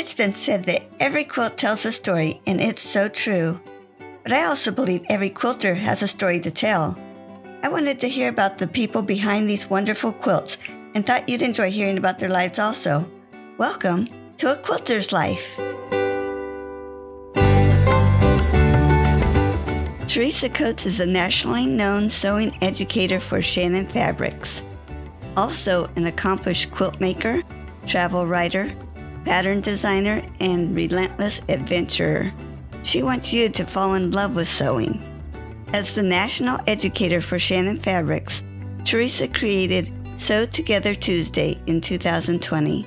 It's been said that every quilt tells a story, and it's so true. But I also believe every quilter has a story to tell. I wanted to hear about the people behind these wonderful quilts and thought you'd enjoy hearing about their lives also. Welcome to A Quilter's Life. Teresa Coates is a nationally known sewing educator for Shannon Fabrics. Also, an accomplished quilt maker, travel writer, pattern designer, and relentless adventurer. She wants you to fall in love with sewing. As the national educator for Shannon Fabrics, Teresa created Sew Together Tuesday in 2020.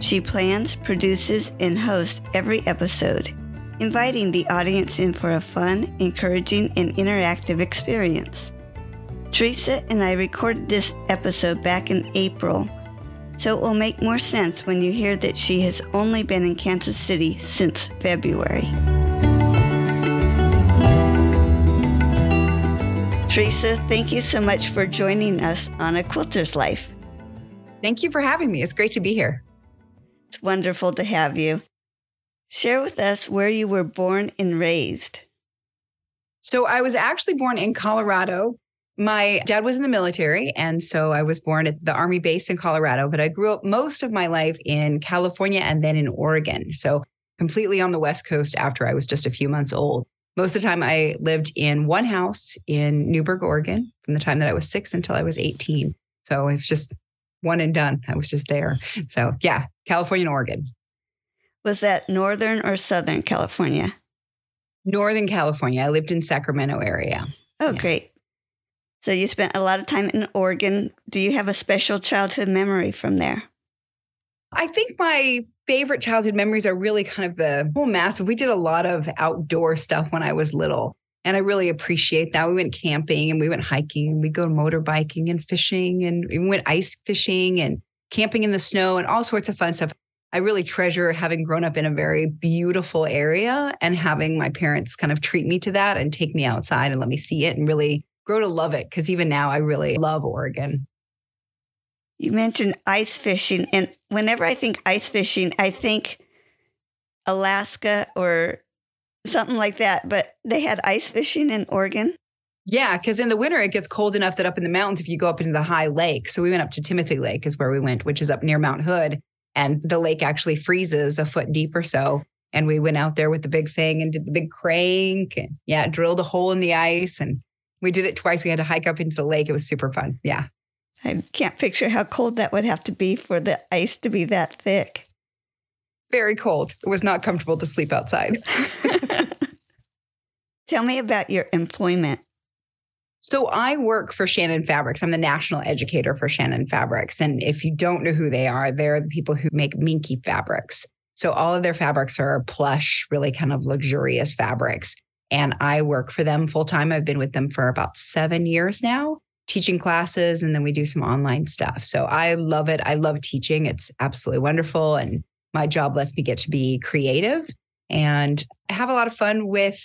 She plans, produces, and hosts every episode, inviting the audience in for a fun, encouraging, and interactive experience. Teresa and I recorded this episode back in April, so it will make more sense when you hear that she has only been in Kansas City since February. Teresa, thank you so much for joining us on A Quilter's Life. Thank you for having me. It's great to be here. It's wonderful to have you. Share with us where you were born and raised. So, I was actually born in Colorado. My dad was in the military, and so I was born at the Army base in Colorado, but I grew up most of my life in California and then in Oregon. So, completely on the West Coast after I was just a few months old most of the time I lived in one house in Newberg, Oregon from the time that I was six until I was 18. So it was just one and done. I was just there. So yeah, California and Oregon. Was that Northern or Southern California? Northern California. I lived in Sacramento area. Oh, yeah. great. So you spent a lot of time in Oregon. Do you have a special childhood memory from there? I think my favorite childhood memories are really kind of the whole massive. We did a lot of outdoor stuff when I was little. And I really appreciate that. We went camping and we went hiking and we'd go motorbiking and fishing and we went ice fishing and camping in the snow and all sorts of fun stuff. I really treasure having grown up in a very beautiful area and having my parents kind of treat me to that and take me outside and let me see it and really grow to love it. Cause even now I really love Oregon. You mentioned ice fishing, and whenever I think ice fishing, I think Alaska or something like that. But they had ice fishing in Oregon. Yeah, because in the winter it gets cold enough that up in the mountains, if you go up into the high lake, so we went up to Timothy Lake, is where we went, which is up near Mount Hood, and the lake actually freezes a foot deep or so. And we went out there with the big thing and did the big crank, and yeah, drilled a hole in the ice, and we did it twice. We had to hike up into the lake. It was super fun. Yeah. I can't picture how cold that would have to be for the ice to be that thick. Very cold. It was not comfortable to sleep outside. Tell me about your employment. So I work for Shannon Fabrics. I'm the national educator for Shannon Fabrics. And if you don't know who they are, they're the people who make Minky fabrics. So all of their fabrics are plush, really kind of luxurious fabrics. And I work for them full time. I've been with them for about seven years now teaching classes and then we do some online stuff. So I love it. I love teaching. It's absolutely wonderful. And my job lets me get to be creative and have a lot of fun with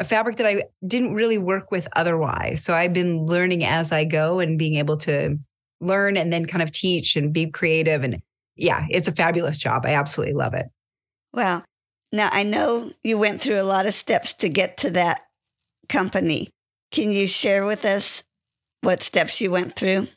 a fabric that I didn't really work with otherwise. So I've been learning as I go and being able to learn and then kind of teach and be creative. And yeah, it's a fabulous job. I absolutely love it. Well, now I know you went through a lot of steps to get to that company. Can you share with us what steps you went through?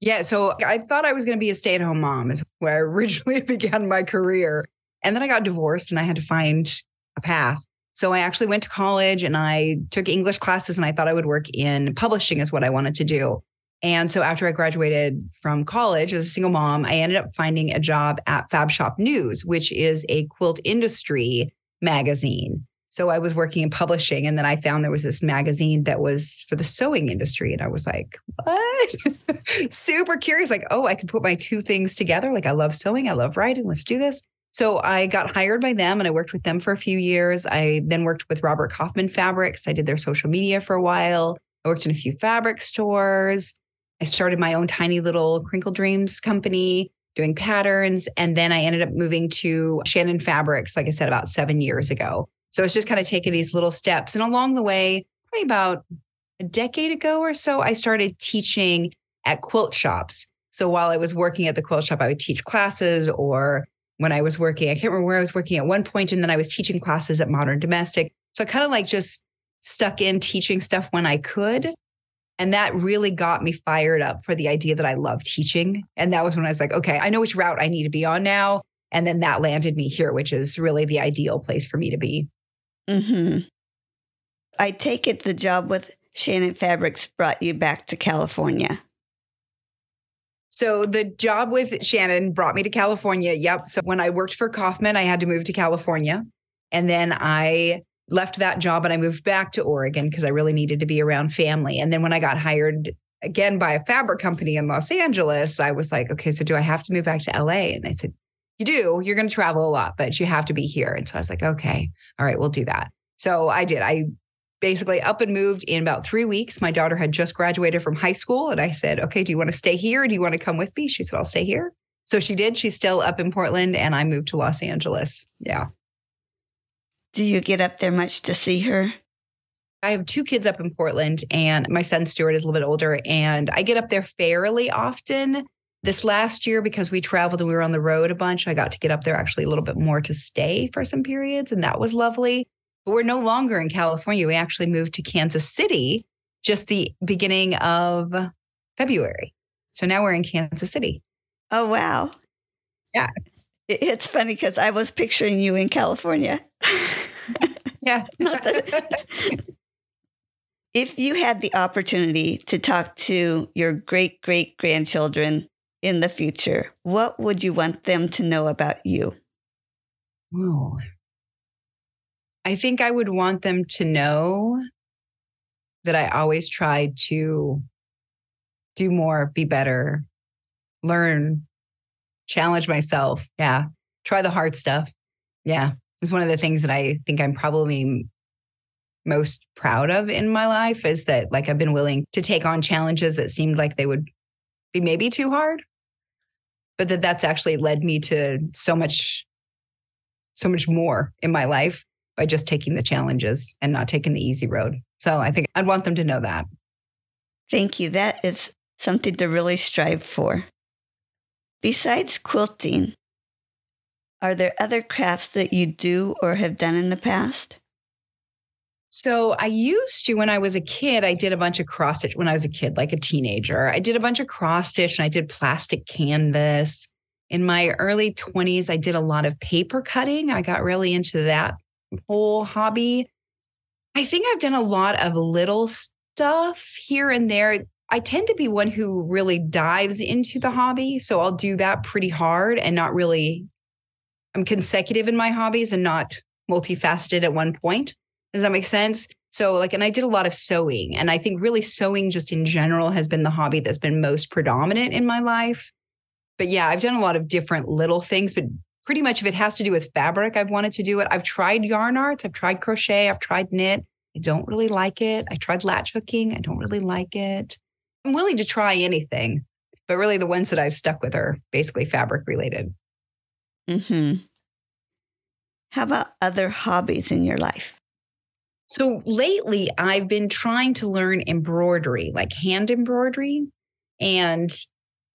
Yeah, so I thought I was going to be a stay at home mom, is where I originally began my career. And then I got divorced and I had to find a path. So I actually went to college and I took English classes and I thought I would work in publishing, is what I wanted to do. And so after I graduated from college as a single mom, I ended up finding a job at Fab Shop News, which is a quilt industry magazine. So I was working in publishing and then I found there was this magazine that was for the sewing industry. And I was like, what? Super curious. Like, oh, I could put my two things together. Like, I love sewing, I love writing. Let's do this. So I got hired by them and I worked with them for a few years. I then worked with Robert Kaufman Fabrics. I did their social media for a while. I worked in a few fabric stores. I started my own tiny little Crinkle Dreams company doing patterns. And then I ended up moving to Shannon Fabrics, like I said, about seven years ago. So it's just kind of taking these little steps. And along the way, probably about a decade ago or so, I started teaching at quilt shops. So while I was working at the quilt shop, I would teach classes or when I was working. I can't remember where I was working at one point, and then I was teaching classes at Modern Domestic. So I kind of like just stuck in teaching stuff when I could. And that really got me fired up for the idea that I love teaching. And that was when I was like, okay, I know which route I need to be on now. And then that landed me here, which is really the ideal place for me to be. Mm-hmm. I take it the job with Shannon Fabrics brought you back to California. So the job with Shannon brought me to California. Yep. So when I worked for Kaufman, I had to move to California. And then I left that job and I moved back to Oregon because I really needed to be around family. And then when I got hired again by a fabric company in Los Angeles, I was like, okay, so do I have to move back to LA? And they said, you do. You're going to travel a lot, but you have to be here. And so I was like, okay, all right, we'll do that. So I did. I basically up and moved in about three weeks. My daughter had just graduated from high school. And I said, okay, do you want to stay here? do you want to come with me? She said, I'll stay here. So she did. She's still up in Portland and I moved to Los Angeles. Yeah. Do you get up there much to see her? I have two kids up in Portland, and my son Stuart is a little bit older, and I get up there fairly often. This last year, because we traveled and we were on the road a bunch, I got to get up there actually a little bit more to stay for some periods, and that was lovely. But we're no longer in California. We actually moved to Kansas City just the beginning of February. So now we're in Kansas City. Oh, wow. Yeah. It's funny because I was picturing you in California. Yeah. if you had the opportunity to talk to your great great grandchildren in the future, what would you want them to know about you? Oh, I think I would want them to know that I always tried to do more, be better, learn, challenge myself. Yeah. Try the hard stuff. Yeah is one of the things that I think I'm probably most proud of in my life is that like I've been willing to take on challenges that seemed like they would be maybe too hard but that that's actually led me to so much so much more in my life by just taking the challenges and not taking the easy road. So I think I'd want them to know that. Thank you. That is something to really strive for. Besides quilting, are there other crafts that you do or have done in the past? So I used to when I was a kid, I did a bunch of cross stitch when I was a kid, like a teenager. I did a bunch of cross stitch and I did plastic canvas. In my early 20s, I did a lot of paper cutting. I got really into that whole hobby. I think I've done a lot of little stuff here and there. I tend to be one who really dives into the hobby. So I'll do that pretty hard and not really I'm consecutive in my hobbies and not multifaceted at one point. Does that make sense? So, like, and I did a lot of sewing. And I think really sewing just in general has been the hobby that's been most predominant in my life. But yeah, I've done a lot of different little things, but pretty much if it has to do with fabric, I've wanted to do it. I've tried yarn arts, I've tried crochet, I've tried knit. I don't really like it. I tried latch hooking. I don't really like it. I'm willing to try anything, but really the ones that I've stuck with are basically fabric related. Hmm. How about other hobbies in your life? So lately, I've been trying to learn embroidery, like hand embroidery, and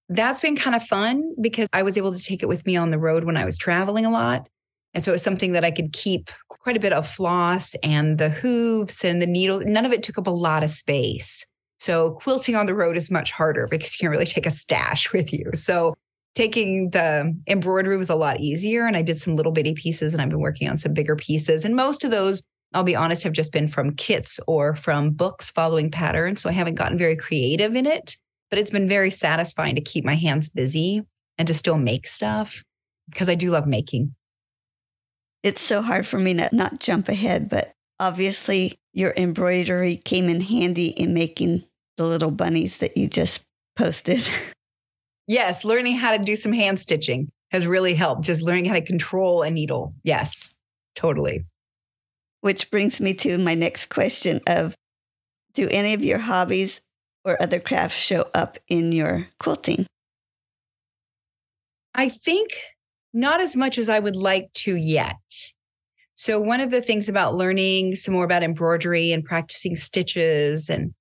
that's been kind of fun because I was able to take it with me on the road when I was traveling a lot. And so it's something that I could keep quite a bit of floss and the hoops and the needle. None of it took up a lot of space. So quilting on the road is much harder because you can't really take a stash with you. So taking the embroidery was a lot easier. And I did some little bitty pieces and I've been working on some bigger pieces. And most of those, I'll be honest, have just been from kits or from books following patterns. So I haven't gotten very creative in it, but it's been very satisfying to keep my hands busy and to still make stuff because I do love making. It's so hard for me to not jump ahead, but obviously your embroidery came in handy in making the little bunnies that you just posted. Yes, learning how to do some hand stitching has really helped. Just learning how to control a needle. Yes, totally. Which brings me to my next question of do any of your hobbies or other crafts show up in your quilting? I think not as much as I would like to yet. So, one of the things about learning some more about embroidery and practicing stitches and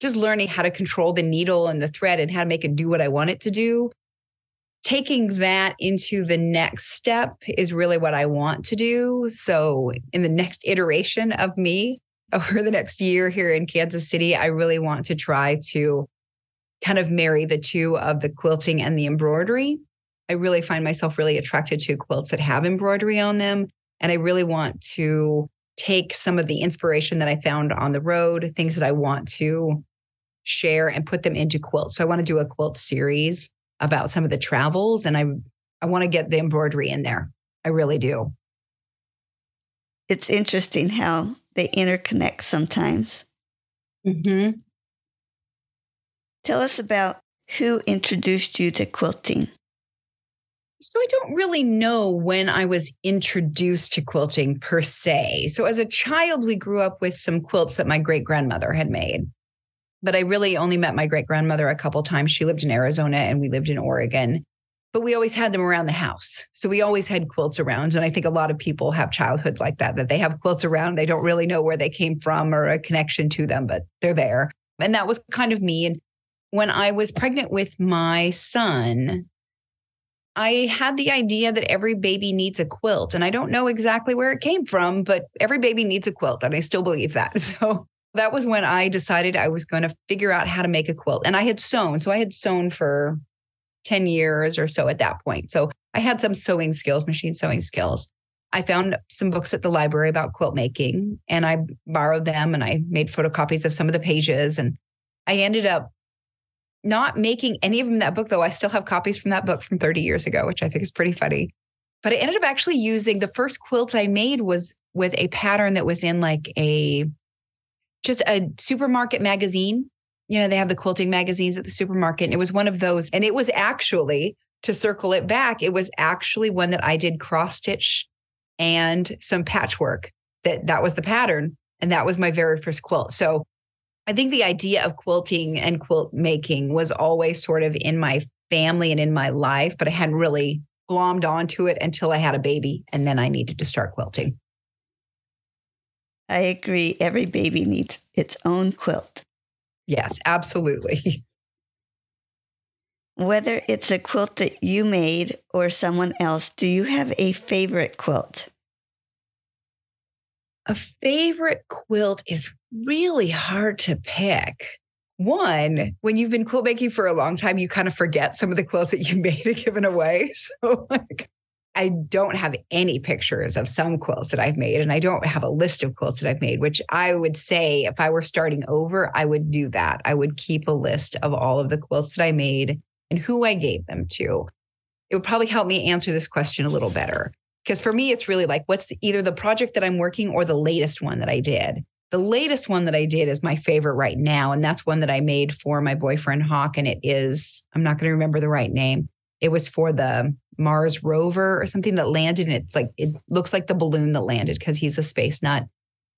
just learning how to control the needle and the thread and how to make it do what I want it to do taking that into the next step is really what I want to do. So, in the next iteration of me over the next year here in Kansas City, I really want to try to kind of marry the two of the quilting and the embroidery. I really find myself really attracted to quilts that have embroidery on them. And I really want to take some of the inspiration that I found on the road, things that I want to share and put them into quilts. So I want to do a quilt series about some of the travels and I I want to get the embroidery in there. I really do. It's interesting how they interconnect sometimes. Mm-hmm. Tell us about who introduced you to quilting. So I don't really know when I was introduced to quilting per se. So as a child, we grew up with some quilts that my great grandmother had made. But I really only met my great grandmother a couple times. She lived in Arizona and we lived in Oregon. But we always had them around the house. So we always had quilts around. And I think a lot of people have childhoods like that, that they have quilts around. They don't really know where they came from or a connection to them, but they're there. And that was kind of me. And when I was pregnant with my son, I had the idea that every baby needs a quilt. And I don't know exactly where it came from, but every baby needs a quilt. And I still believe that. So that was when I decided I was going to figure out how to make a quilt. And I had sewn. So I had sewn for 10 years or so at that point. So I had some sewing skills, machine sewing skills. I found some books at the library about quilt making and I borrowed them and I made photocopies of some of the pages. And I ended up not making any of them that book, though I still have copies from that book from 30 years ago, which I think is pretty funny. But I ended up actually using the first quilt I made was with a pattern that was in like a just a supermarket magazine. You know, they have the quilting magazines at the supermarket. And it was one of those. And it was actually, to circle it back, it was actually one that I did cross stitch and some patchwork. That that was the pattern. And that was my very first quilt. So I think the idea of quilting and quilt making was always sort of in my family and in my life, but I hadn't really glommed onto it until I had a baby. And then I needed to start quilting. I agree. Every baby needs its own quilt. Yes, absolutely. Whether it's a quilt that you made or someone else, do you have a favorite quilt? A favorite quilt is really hard to pick. One, when you've been quilt making for a long time, you kind of forget some of the quilts that you made and given away. So, like, I don't have any pictures of some quilts that I've made, and I don't have a list of quilts that I've made, which I would say if I were starting over, I would do that. I would keep a list of all of the quilts that I made and who I gave them to. It would probably help me answer this question a little better. Because for me, it's really like what's the, either the project that I'm working or the latest one that I did. The latest one that I did is my favorite right now. And that's one that I made for my boyfriend Hawke. And it is, I'm not going to remember the right name. It was for the Mars rover or something that landed. And it's like, it looks like the balloon that landed because he's a space nut.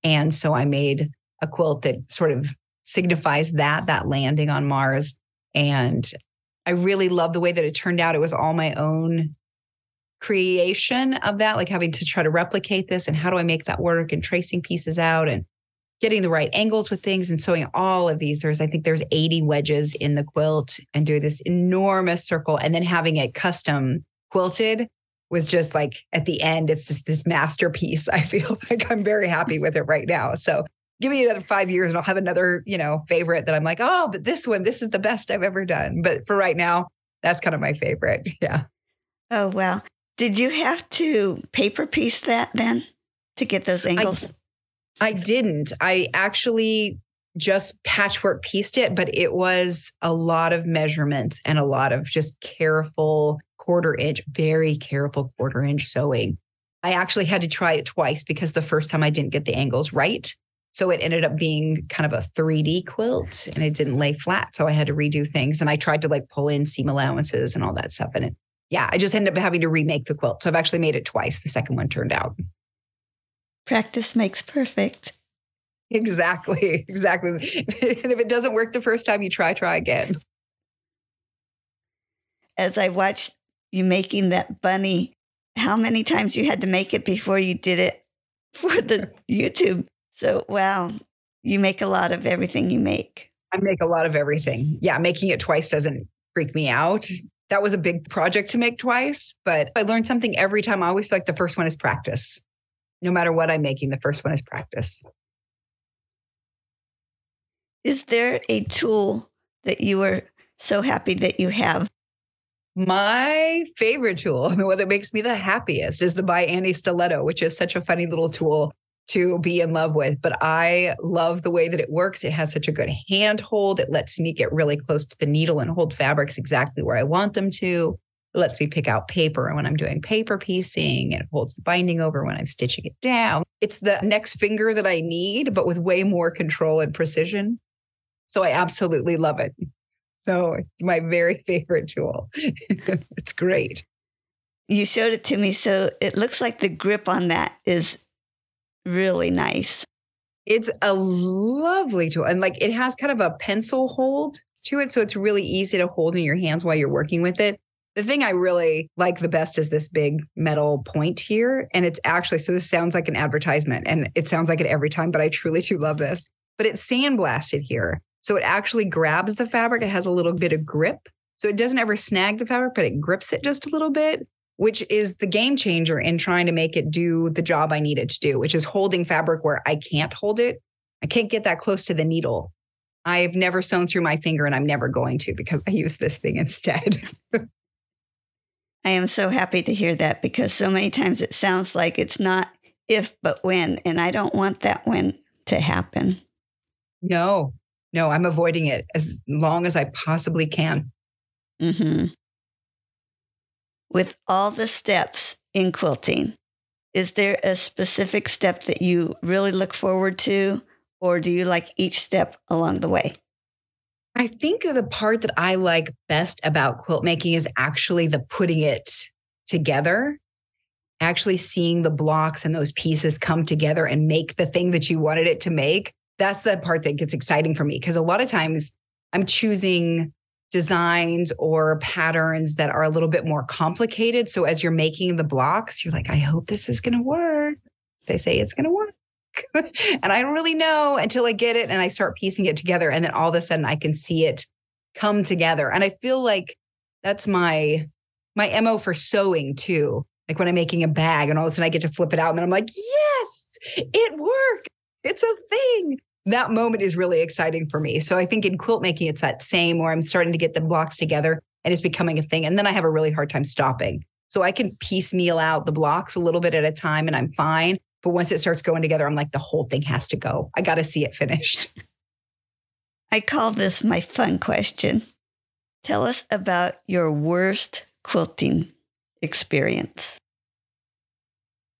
And so I made a quilt that sort of signifies that, that landing on Mars. And I really love the way that it turned out. It was all my own creation of that, like having to try to replicate this and how do I make that work and tracing pieces out and getting the right angles with things and sewing all of these. There's, I think there's 80 wedges in the quilt and doing this enormous circle and then having it custom quilted was just like at the end, it's just this masterpiece. I feel like I'm very happy with it right now. So give me another five years and I'll have another, you know, favorite that I'm like, oh, but this one, this is the best I've ever done. But for right now, that's kind of my favorite. Yeah. Oh, well. Did you have to paper piece that then to get those angles? I, I didn't. I actually just patchwork pieced it, but it was a lot of measurements and a lot of just careful quarter inch, very careful quarter inch sewing. I actually had to try it twice because the first time I didn't get the angles right. So it ended up being kind of a 3D quilt and it didn't lay flat. So I had to redo things. And I tried to like pull in seam allowances and all that stuff. And it yeah, I just ended up having to remake the quilt. So I've actually made it twice. The second one turned out. Practice makes perfect. Exactly. Exactly. and if it doesn't work the first time, you try, try again. As I watched you making that bunny, how many times you had to make it before you did it for the YouTube? So, wow, you make a lot of everything you make. I make a lot of everything. Yeah, making it twice doesn't freak me out that was a big project to make twice, but I learned something every time. I always feel like the first one is practice. No matter what I'm making, the first one is practice. Is there a tool that you are so happy that you have? My favorite tool, the one that makes me the happiest, is the By Annie Stiletto, which is such a funny little tool to be in love with. But I love the way that it works. It has such a good handhold. It lets me get really close to the needle and hold fabrics exactly where I want them to. It lets me pick out paper when I'm doing paper piecing. It holds the binding over when I'm stitching it down. It's the next finger that I need, but with way more control and precision. So I absolutely love it. So it's my very favorite tool. it's great. You showed it to me. So it looks like the grip on that is really nice. It's a lovely tool. And like it has kind of a pencil hold to it. So it's really easy to hold in your hands while you're working with it. The thing I really like the best is this big metal point here. And it's actually, so this sounds like an advertisement and it sounds like it every time, but I truly do love this. But it's sandblasted here. So it actually grabs the fabric. It has a little bit of grip. So it doesn't ever snag the fabric, but it grips it just a little bit, which is the game changer in trying to make it do the job I need it to do, which is holding fabric where I can't hold it. I can't get that close to the needle. I've never sewn through my finger and I'm never going to because I use this thing instead. I am so happy to hear that because so many times it sounds like it's not if, but when. And I don't want that when to happen. No, no, I'm avoiding it as long as I possibly can. Mm-hmm. With all the steps in quilting, is there a specific step that you really look forward to, or do you like each step along the way? I think the part that I like best about quilt making is actually the putting it together, actually seeing the blocks and those pieces come together and make the thing that you wanted it to make that's the part that gets exciting for me because a lot of times I'm choosing designs or patterns that are a little bit more complicated. So as you're making the blocks, you're like, I hope this is going to work. They say it's going to work. and I don't really know until I get it and I start piecing it together. And then all of a sudden I can see it come together. And I feel like that's my my MO for sewing too. Like when I'm making a bag and all of a sudden I get to flip it out and then I'm like, yes, it worked. It's a thing that moment is really exciting for me. So I think in quilt making, it's that same where I'm starting to get the blocks together and it's becoming a thing. And then I have a really hard time stopping. So I can piecemeal out the blocks a little bit at a time and I'm fine. But once it starts going together, I'm like, the whole thing has to go. I got to see it finished. I call this my fun question. Tell us about your worst quilting experience.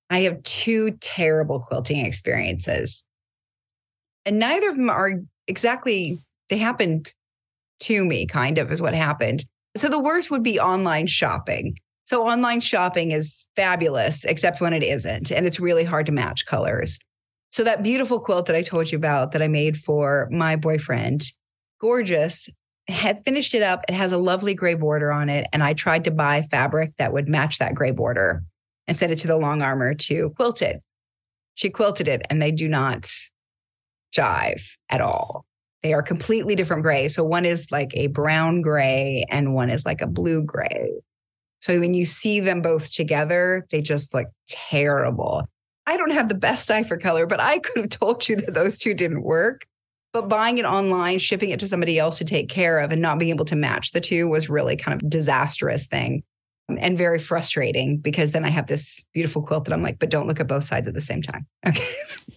I have two terrible quilting experiences and neither of them are exactly they happened to me kind of is what happened. So the worst would be online shopping. So online shopping is fabulous except when it isn't and it's really hard to match colors. So that beautiful quilt that i told you about that i made for my boyfriend gorgeous had finished it up. It has a lovely gray border on it and i tried to buy fabric that would match that gray border and send it to the longarmer to quilt it. She quilted it and they do not jive at all. They are completely different grays. So one is like a brown gray and one is like a blue gray. So when you see them both together, they just look terrible. I don't have the best eye for color, but I could have told you that those two didn't work. But buying it online, shipping it to somebody else to take care of, and not being able to match the two was really kind of disastrous thing um, and very frustrating because then I have this beautiful quilt that I'm like, but don't look at both sides at the same time. Okay.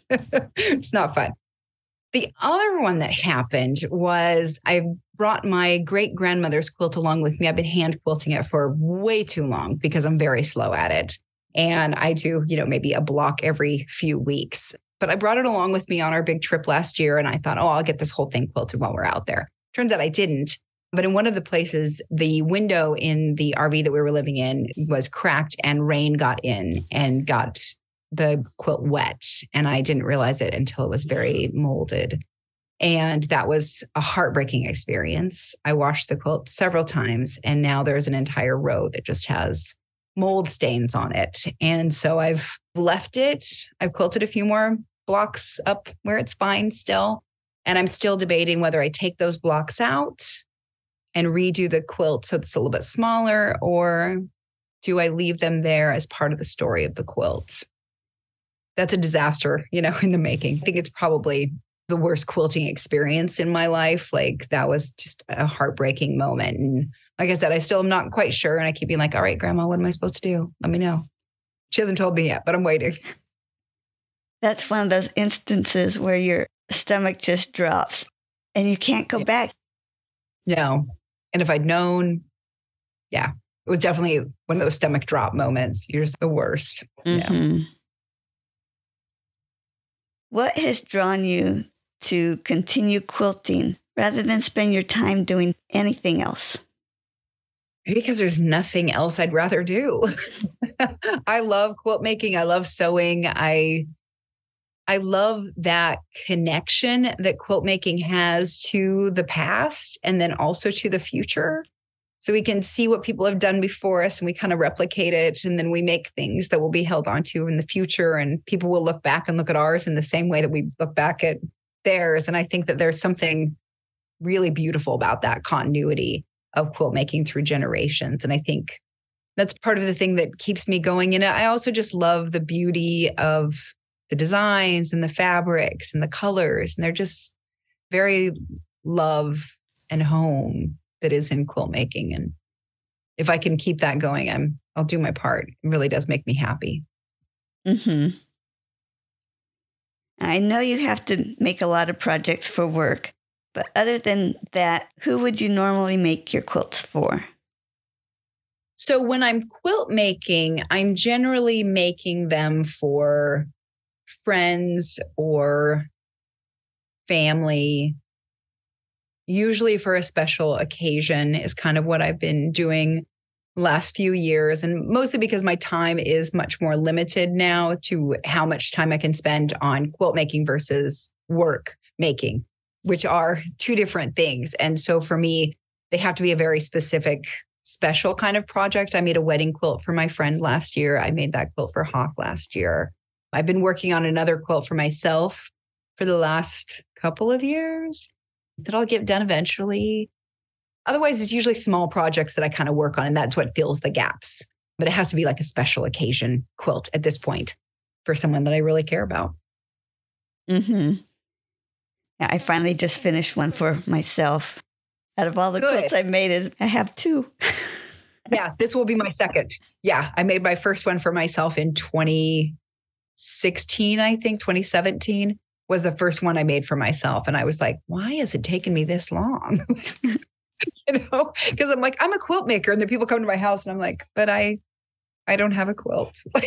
it's not fun. The other one that happened was I brought my great grandmother's quilt along with me. I've been hand quilting it for way too long because I'm very slow at it. And I do, you know, maybe a block every few weeks. But I brought it along with me on our big trip last year. And I thought, oh, I'll get this whole thing quilted while we're out there. Turns out I didn't. But in one of the places, the window in the RV that we were living in was cracked and rain got in and got the quilt wet and I didn't realize it until it was very molded. And that was a heartbreaking experience. I washed the quilt several times and now there's an entire row that just has mold stains on it. And so I've left it. I've quilted a few more blocks up where it's fine still. And I'm still debating whether I take those blocks out and redo the quilt so it's a little bit smaller? Or do I leave them there as part of the story of the quilt? That's a disaster, you know, in the making. I think it's probably the worst quilting experience in my life. Like that was just a heartbreaking moment. And like I said, I still am not quite sure. And I keep being like, all right, grandma, what am I supposed to do? Let me know. She hasn't told me yet, but I'm waiting. That's one of those instances where your stomach just drops and you can't go back. No. And if I'd known, yeah, it was definitely one of those stomach drop moments. You're just the worst. Mm-hmm. Yeah. What has drawn you to continue quilting rather than spend your time doing anything else? Because there's nothing else I'd rather do. I love quilt making. I love sewing. I I love that connection that quilt making has to the past and then also to the future. So we can see what people have done before us and we kind of replicate it. And then we make things that will be held onto in the future. And people will look back and look at ours in the same way that we look back at theirs. And I think that there's something really beautiful about that continuity of quilt making through generations. And I think that's part of the thing that keeps me going. And I also just love the beauty of the designs and the fabrics and the colors. And they're just very love and home that is in quilt making. And if I can keep that going, I'm I'll do my part. It really does make me happy. Mm-hmm. I know you have to make a lot of projects for work, but other than that, who would you normally make your quilts for? So when I'm quilt making, I'm generally making them for friends or family usually for a special occasion is kind of what I've been doing last few years and mostly because my time is much more limited now to how much time I can spend on quilt making versus work making which are two different things. And so for me they have to be a very specific special kind of project. I made a wedding quilt for my friend last year. I made that quilt for Hawke last year. I've been working on another quilt for myself for the last couple of years that I'll get done eventually. Otherwise, it's usually small projects that I kind of work on, and that's what fills the gaps. But it has to be like a special occasion quilt at this point for someone that I really care about. Hmm. Yeah, I finally just finished one for myself. Out of all the Good. quilts I've made, I have two. yeah, this will be my second. Yeah, I made my first one for myself in 2016, I think, 2017 was the first one I made for myself. And I was like, why has it taken me this long? you know, because I'm like, I'm a quilt maker. And the people come to my house and I'm like, but I I don't have a quilt.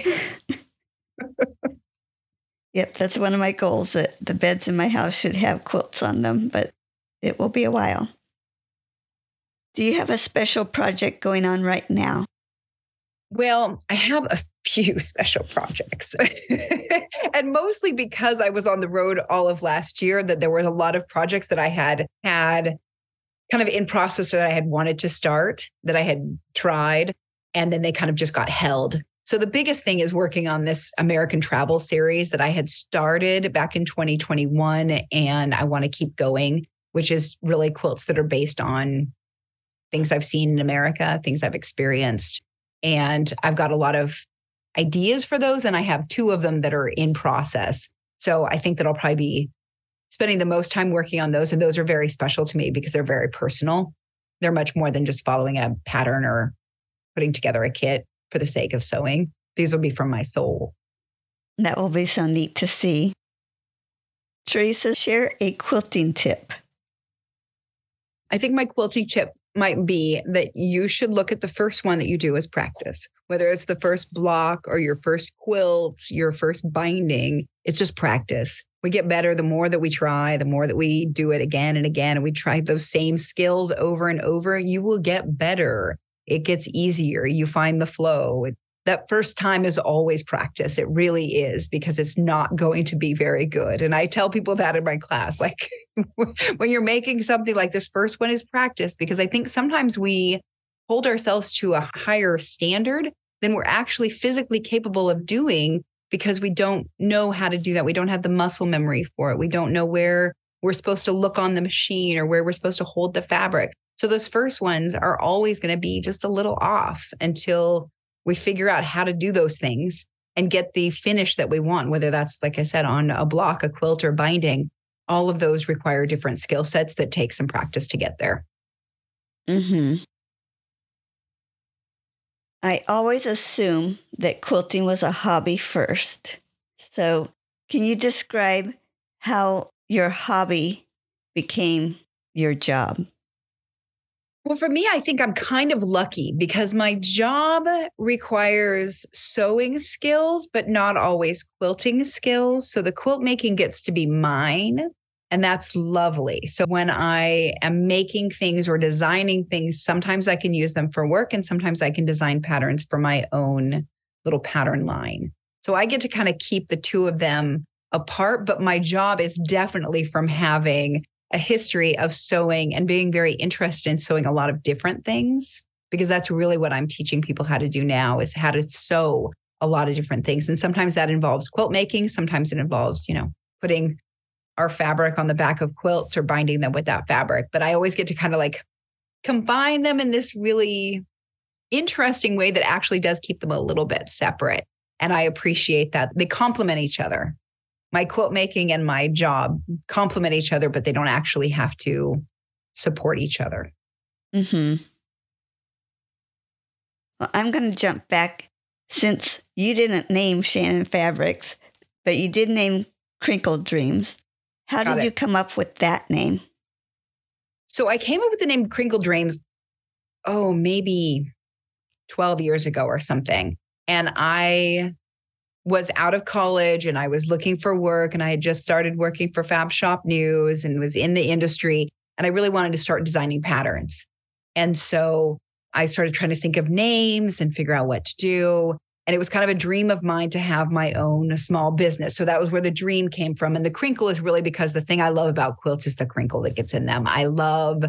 yep, that's one of my goals that the beds in my house should have quilts on them, but it will be a while. Do you have a special project going on right now? Well, I have a few special projects. and mostly because I was on the road all of last year, that there was a lot of projects that I had had kind of in process that I had wanted to start, that I had tried, and then they kind of just got held. So the biggest thing is working on this American travel series that I had started back in 2021 and I want to keep going, which is really quilts that are based on things I've seen in America, things I've experienced. And I've got a lot of ideas for those, and I have two of them that are in process. So I think that I'll probably be spending the most time working on those. And those are very special to me because they're very personal. They're much more than just following a pattern or putting together a kit for the sake of sewing. These will be from my soul. That will be so neat to see. Teresa, share a quilting tip. I think my quilting tip might be that you should look at the first one that you do as practice, whether it's the first block or your first quilt, your first binding. It's just practice. We get better the more that we try, the more that we do it again and again, and we try those same skills over and over. You will get better. It gets easier. You find the flow. It that first time is always practice. It really is because it's not going to be very good. And I tell people that in my class like when you're making something like this first one is practice because I think sometimes we hold ourselves to a higher standard than we're actually physically capable of doing because we don't know how to do that. We don't have the muscle memory for it. We don't know where we're supposed to look on the machine or where we're supposed to hold the fabric. So those first ones are always going to be just a little off until we figure out how to do those things and get the finish that we want, whether that's, like I said, on a block, a quilt, or binding. All of those require different skill sets that take some practice to get there. Hmm. I always assume that quilting was a hobby first. So, can you describe how your hobby became your job? Well, for me, I think I'm kind of lucky because my job requires sewing skills, but not always quilting skills. So the quilt making gets to be mine. And that's lovely. So when I am making things or designing things, sometimes I can use them for work and sometimes I can design patterns for my own little pattern line. So I get to kind of keep the two of them apart. But my job is definitely from having a history of sewing and being very interested in sewing a lot of different things because that's really what I'm teaching people how to do now is how to sew a lot of different things. And sometimes that involves quilt making, sometimes it involves, you know, putting our fabric on the back of quilts or binding them with that fabric. But I always get to kind of like combine them in this really interesting way that actually does keep them a little bit separate. And I appreciate that they complement each other my quilt making and my job complement each other, but they don't actually have to support each other. Hmm. Well, I'm going to jump back since you didn't name Shannon Fabrics, but you did name Crinkle Dreams. How Got did it. you come up with that name? So I came up with the name Crinkle Dreams, oh, maybe 12 years ago or something. And I was out of college and I was looking for work and I had just started working for Fab Shop News and was in the industry and I really wanted to start designing patterns. And so I started trying to think of names and figure out what to do. And it was kind of a dream of mine to have my own small business. So that was where the dream came from. And the crinkle is really because the thing I love about quilts is the crinkle that gets in them. I love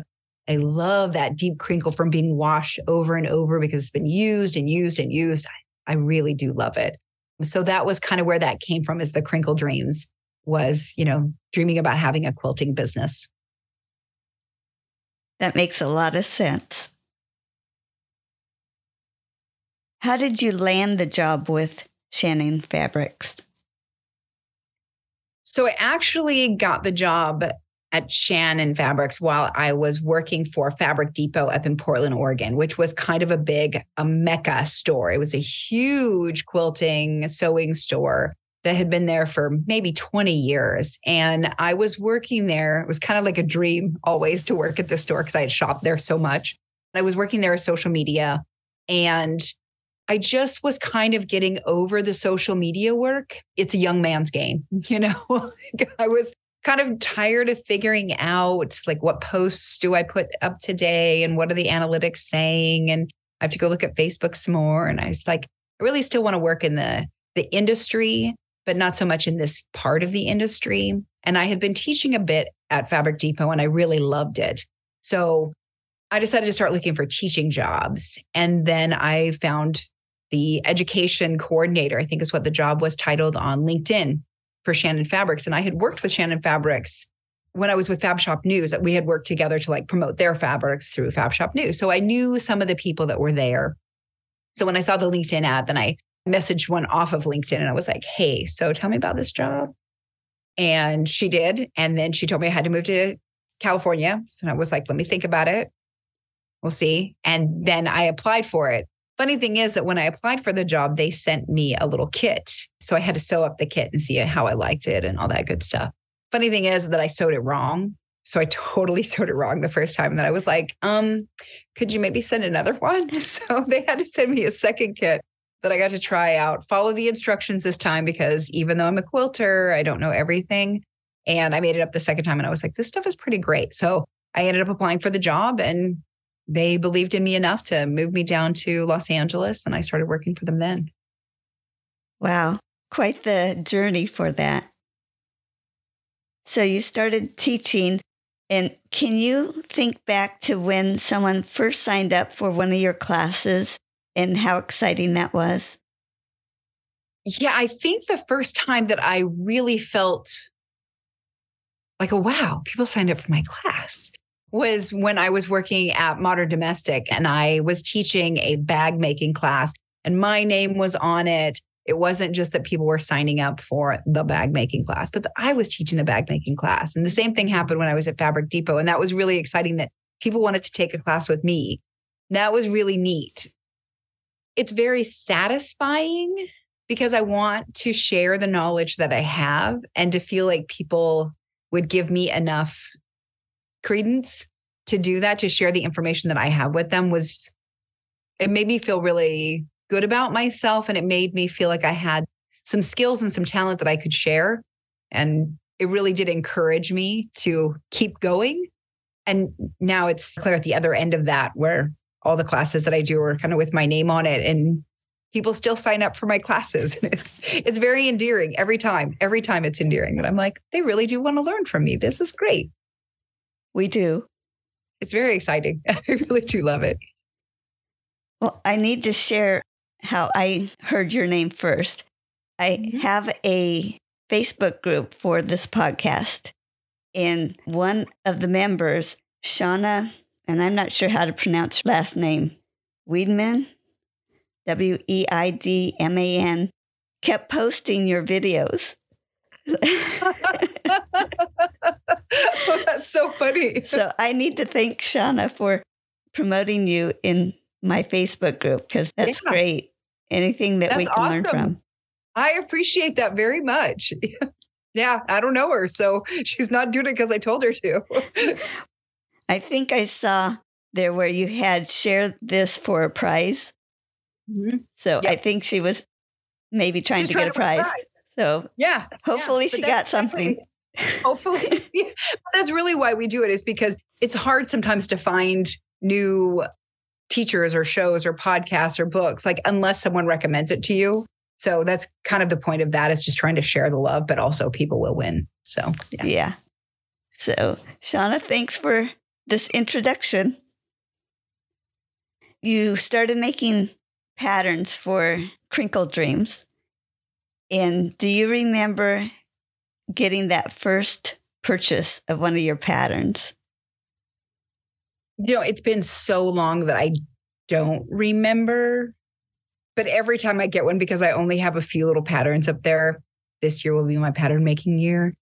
I love that deep crinkle from being washed over and over because it's been used and used and used. I, I really do love it. So that was kind of where that came from is the crinkle dreams was, you know, dreaming about having a quilting business. That makes a lot of sense. How did you land the job with Shannon Fabrics? So I actually got the job at Shannon Fabrics while I was working for Fabric Depot up in Portland, Oregon, which was kind of a big a mecca store. It was a huge quilting sewing store that had been there for maybe 20 years. And I was working there. It was kind of like a dream always to work at the store because I had shopped there so much. I was working there as social media and I just was kind of getting over the social media work. It's a young man's game, you know. I was kind of tired of figuring out like what posts do I put up today and what are the analytics saying? And I have to go look at Facebook some more. And I was like I really still want to work in the the industry but not so much in this part of the industry. And I had been teaching a bit at Fabric Depot and I really loved it. So I decided to start looking for teaching jobs. And then I found the education coordinator I think is what the job was titled on LinkedIn for Shannon Fabrics. And I had worked with Shannon Fabrics when I was with Fab Shop News. We had worked together to like promote their fabrics through Fab Shop News. So I knew some of the people that were there. So when I saw the LinkedIn ad, then I messaged one off of LinkedIn and I was like, hey, so tell me about this job. And she did. And then she told me I had to move to California. So I was like, let me think about it. We'll see. And then I applied for it. Funny thing is that when I applied for the job, they sent me a little kit. So I had to sew up the kit and see how I liked it and all that good stuff. Funny thing is that I sewed it wrong. So I totally sewed it wrong the first time. that I was like, um, could you maybe send another one? So they had to send me a second kit that I got to try out, follow the instructions this time because even though I'm a quilter, I don't know everything. And I made it up the second time and I was like, this stuff is pretty great. So I ended up applying for the job and they believed in me enough to move me down to Los Angeles and I started working for them then. Wow, quite the journey for that. So you started teaching and can you think back to when someone first signed up for one of your classes and how exciting that was? Yeah, I think the first time that I really felt like, oh, wow, people signed up for my class was when I was working at Modern Domestic and I was teaching a bag making class and my name was on it. It wasn't just that people were signing up for the bag making class, but I was teaching the bag making class. And the same thing happened when I was at Fabric Depot. And that was really exciting that people wanted to take a class with me. That was really neat. It's very satisfying because I want to share the knowledge that I have and to feel like people would give me enough credence to do that, to share the information that I have with them was, it made me feel really good about myself. And it made me feel like I had some skills and some talent that I could share. And it really did encourage me to keep going. And now it's clear at the other end of that, where all the classes that I do are kind of with my name on it. And people still sign up for my classes. And it's it's very endearing every time. Every time it's endearing. And I'm like, they really do want to learn from me. This is great. We do. It's very exciting. I really do love it. Well, I need to share how I heard your name first. I mm-hmm. have a Facebook group for this podcast, and one of the members, Shauna, and I'm not sure how to pronounce your last name, Weidman, W E I D M A N, kept posting your videos. oh, that's so funny. So I need to thank Shauna for promoting you in my Facebook group because that's yeah. great. Anything that that's we can awesome. learn from. I appreciate that very much. yeah, I don't know her, so she's not doing it because I told her to. I think I saw there where you had shared this for a prize. Mm-hmm. So I think she was maybe trying to get a prize. prize. So yeah, hopefully yeah, she got something. Hopefully, that's really why we do it is because it's hard sometimes to find new teachers or shows or podcasts or books, like unless someone recommends it to you. So that's kind of the point of that is just trying to share the love, but also people will win. So yeah. yeah. So Shauna, thanks for this introduction. You started making patterns for Crinkle Dreams. And do you remember getting that first purchase of one of your patterns? You know, it's been so long that I don't remember. But every time I get one, because I only have a few little patterns up there, this year will be my pattern making year.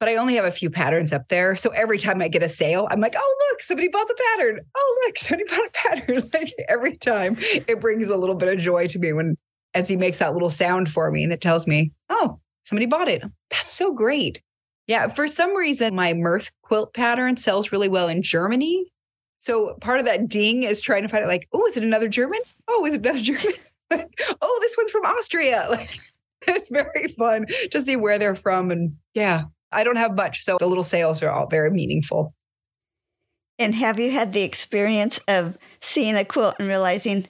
But I only have a few patterns up there. So every time I get a sale, I'm like, oh, look, somebody bought the pattern. Oh, look, somebody bought a pattern. Like every time it brings a little bit of joy to me when Etsy makes that little sound for me and it tells me, oh, somebody bought it. That's so great. Yeah, for some reason, my Mirth quilt pattern sells really well in Germany. So part of that ding is trying to find it like, oh, is it another German? Oh, is it another German? oh, this one's from Austria. Like it's very fun to see where they're from. And yeah, I don't have much. So the little sales are all very meaningful. And have you had the experience of seeing a quilt and realizing,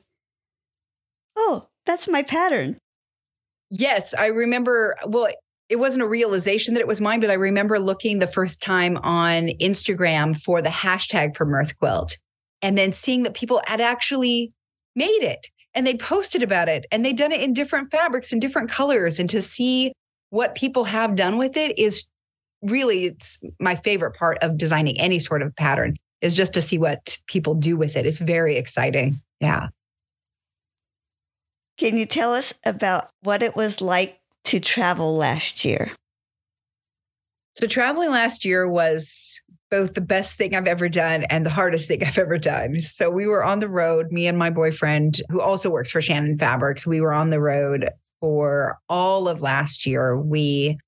oh, that's my pattern? Yes, I remember. Well, it wasn't a realization that it was mine, but I remember looking the first time on Instagram for the hashtag for Mirth Quilt and then seeing that people had actually made it and they posted about it and they'd done it in different fabrics and different colors. And to see what people have done with it is really it's my favorite part of designing any sort of pattern is just to see what people do with it. It's very exciting. Yeah. Can you tell us about what it was like to travel last year? So, traveling last year was both the best thing I've ever done and the hardest thing I've ever done. So, we were on the road, me and my boyfriend, who also works for Shannon Fabrics, we were on the road for all of last year. We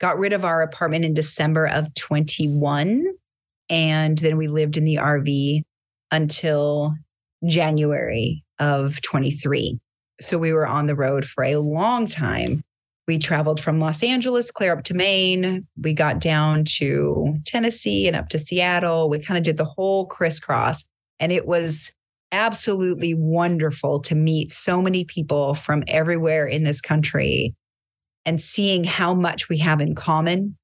got rid of our apartment in December of 21. And then we lived in the RV until January of 23. So we were on the road for a long time. We traveled from Los Angeles clear up to Maine. We got down to Tennessee and up to Seattle. We kind of did the whole crisscross. And it was absolutely wonderful to meet so many people from everywhere in this country and seeing how much we have in common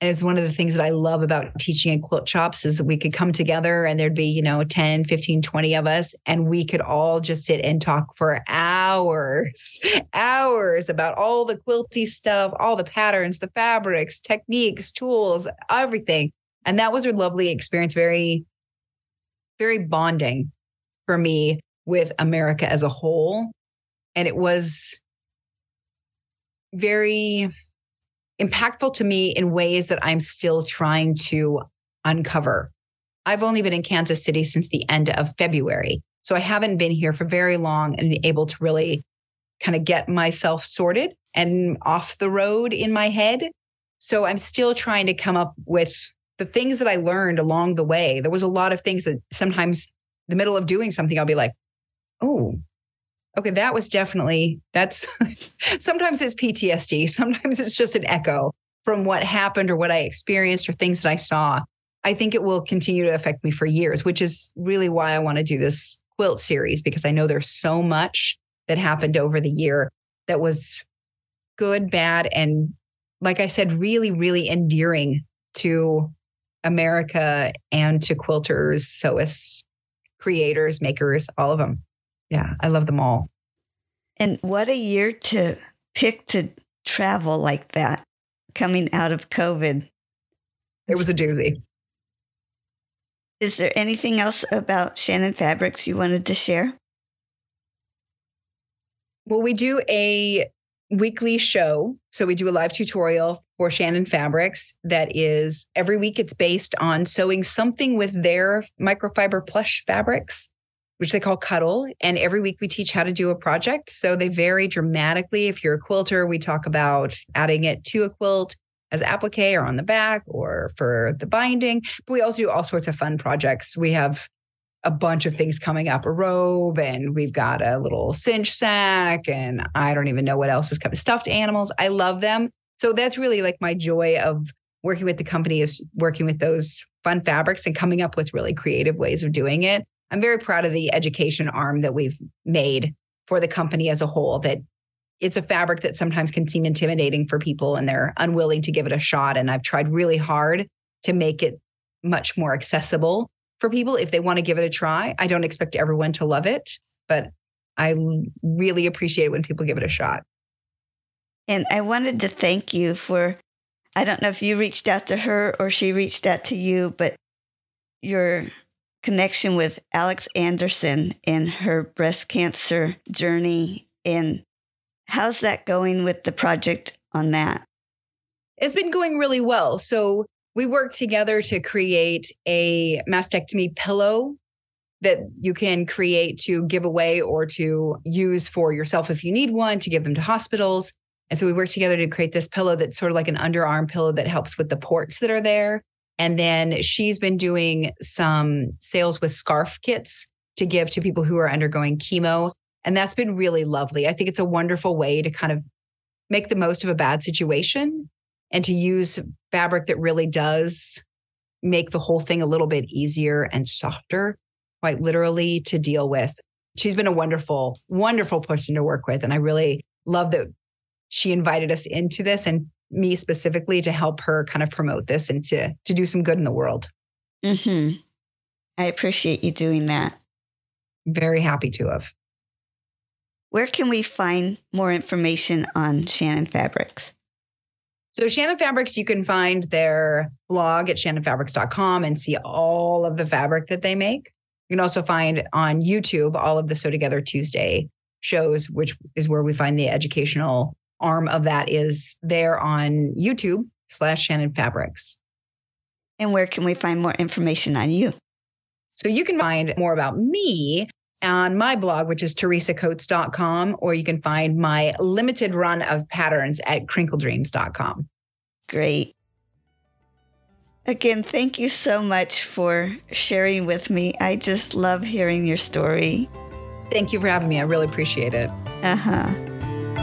and it's one of the things that I love about teaching at quilt Chops is we could come together and there'd be, you know, 10, 15, 20 of us, and we could all just sit and talk for hours, hours about all the quilty stuff, all the patterns, the fabrics, techniques, tools, everything. And that was a lovely experience, very very bonding for me with America as a whole. And it was very impactful to me in ways that I'm still trying to uncover. I've only been in Kansas City since the end of February. So I haven't been here for very long and able to really kind of get myself sorted and off the road in my head. So I'm still trying to come up with the things that I learned along the way. There was a lot of things that sometimes the middle of doing something, I'll be like, oh, okay, that was definitely, that's sometimes it's PTSD. Sometimes it's just an echo from what happened or what I experienced or things that I saw. I think it will continue to affect me for years, which is really why I want to do this quilt series because I know there's so much that happened over the year that was good, bad, and like I said, really, really endearing to America and to quilters, sewists, creators, makers, all of them. Yeah, I love them all. And what a year to pick to travel like that coming out of COVID. It was a doozy. Is there anything else about Shannon Fabrics you wanted to share? Well, we do a weekly show. So we do a live tutorial for Shannon Fabrics that is every week it's based on sewing something with their microfiber plush fabrics, which they call Cuddle. And every week we teach how to do a project. So they vary dramatically. If you're a quilter, we talk about adding it to a quilt as applique or on the back or for the binding. But we also do all sorts of fun projects. We have a bunch of things coming up a robe and we've got a little cinch sack and I don't even know what else is coming stuffed animals I love them so that's really like my joy of working with the company is working with those fun fabrics and coming up with really creative ways of doing it I'm very proud of the education arm that we've made for the company as a whole that it's a fabric that sometimes can seem intimidating for people and they're unwilling to give it a shot and I've tried really hard to make it much more accessible for people if they want to give it a try. I don't expect everyone to love it, but I really appreciate it when people give it a shot. And I wanted to thank you for, I don't know if you reached out to her or she reached out to you, but your connection with Alex Anderson and her breast cancer journey. And how's that going with the project on that? It's been going really well. So we worked together to create a mastectomy pillow that you can create to give away or to use for yourself if you need one to give them to hospitals. And so we worked together to create this pillow that's sort of like an underarm pillow that helps with the ports that are there. And then she's been doing some sales with scarf kits to give to people who are undergoing chemo. And that's been really lovely. I think it's a wonderful way to kind of make the most of a bad situation and to use fabric that really does make the whole thing a little bit easier and softer, quite literally, to deal with. She's been a wonderful, wonderful person to work with. And I really love that she invited us into this and me specifically to help her kind of promote this and to, to do some good in the world. hmm I appreciate you doing that. Very happy to have. Where can we find more information on Shannon Fabrics? So Shannon Fabrics, you can find their blog at shannonfabrics.com and see all of the fabric that they make. You can also find on YouTube all of the Sew Together Tuesday shows, which is where we find the educational arm of that is there on YouTube slash Shannon Fabrics. And where can we find more information on you? So you can find more about me on my blog, which is teresacoates.com, or you can find my limited run of patterns at crinkledreams.com. Great. Again, thank you so much for sharing with me. I just love hearing your story. Thank you for having me. I really appreciate it. Uh huh.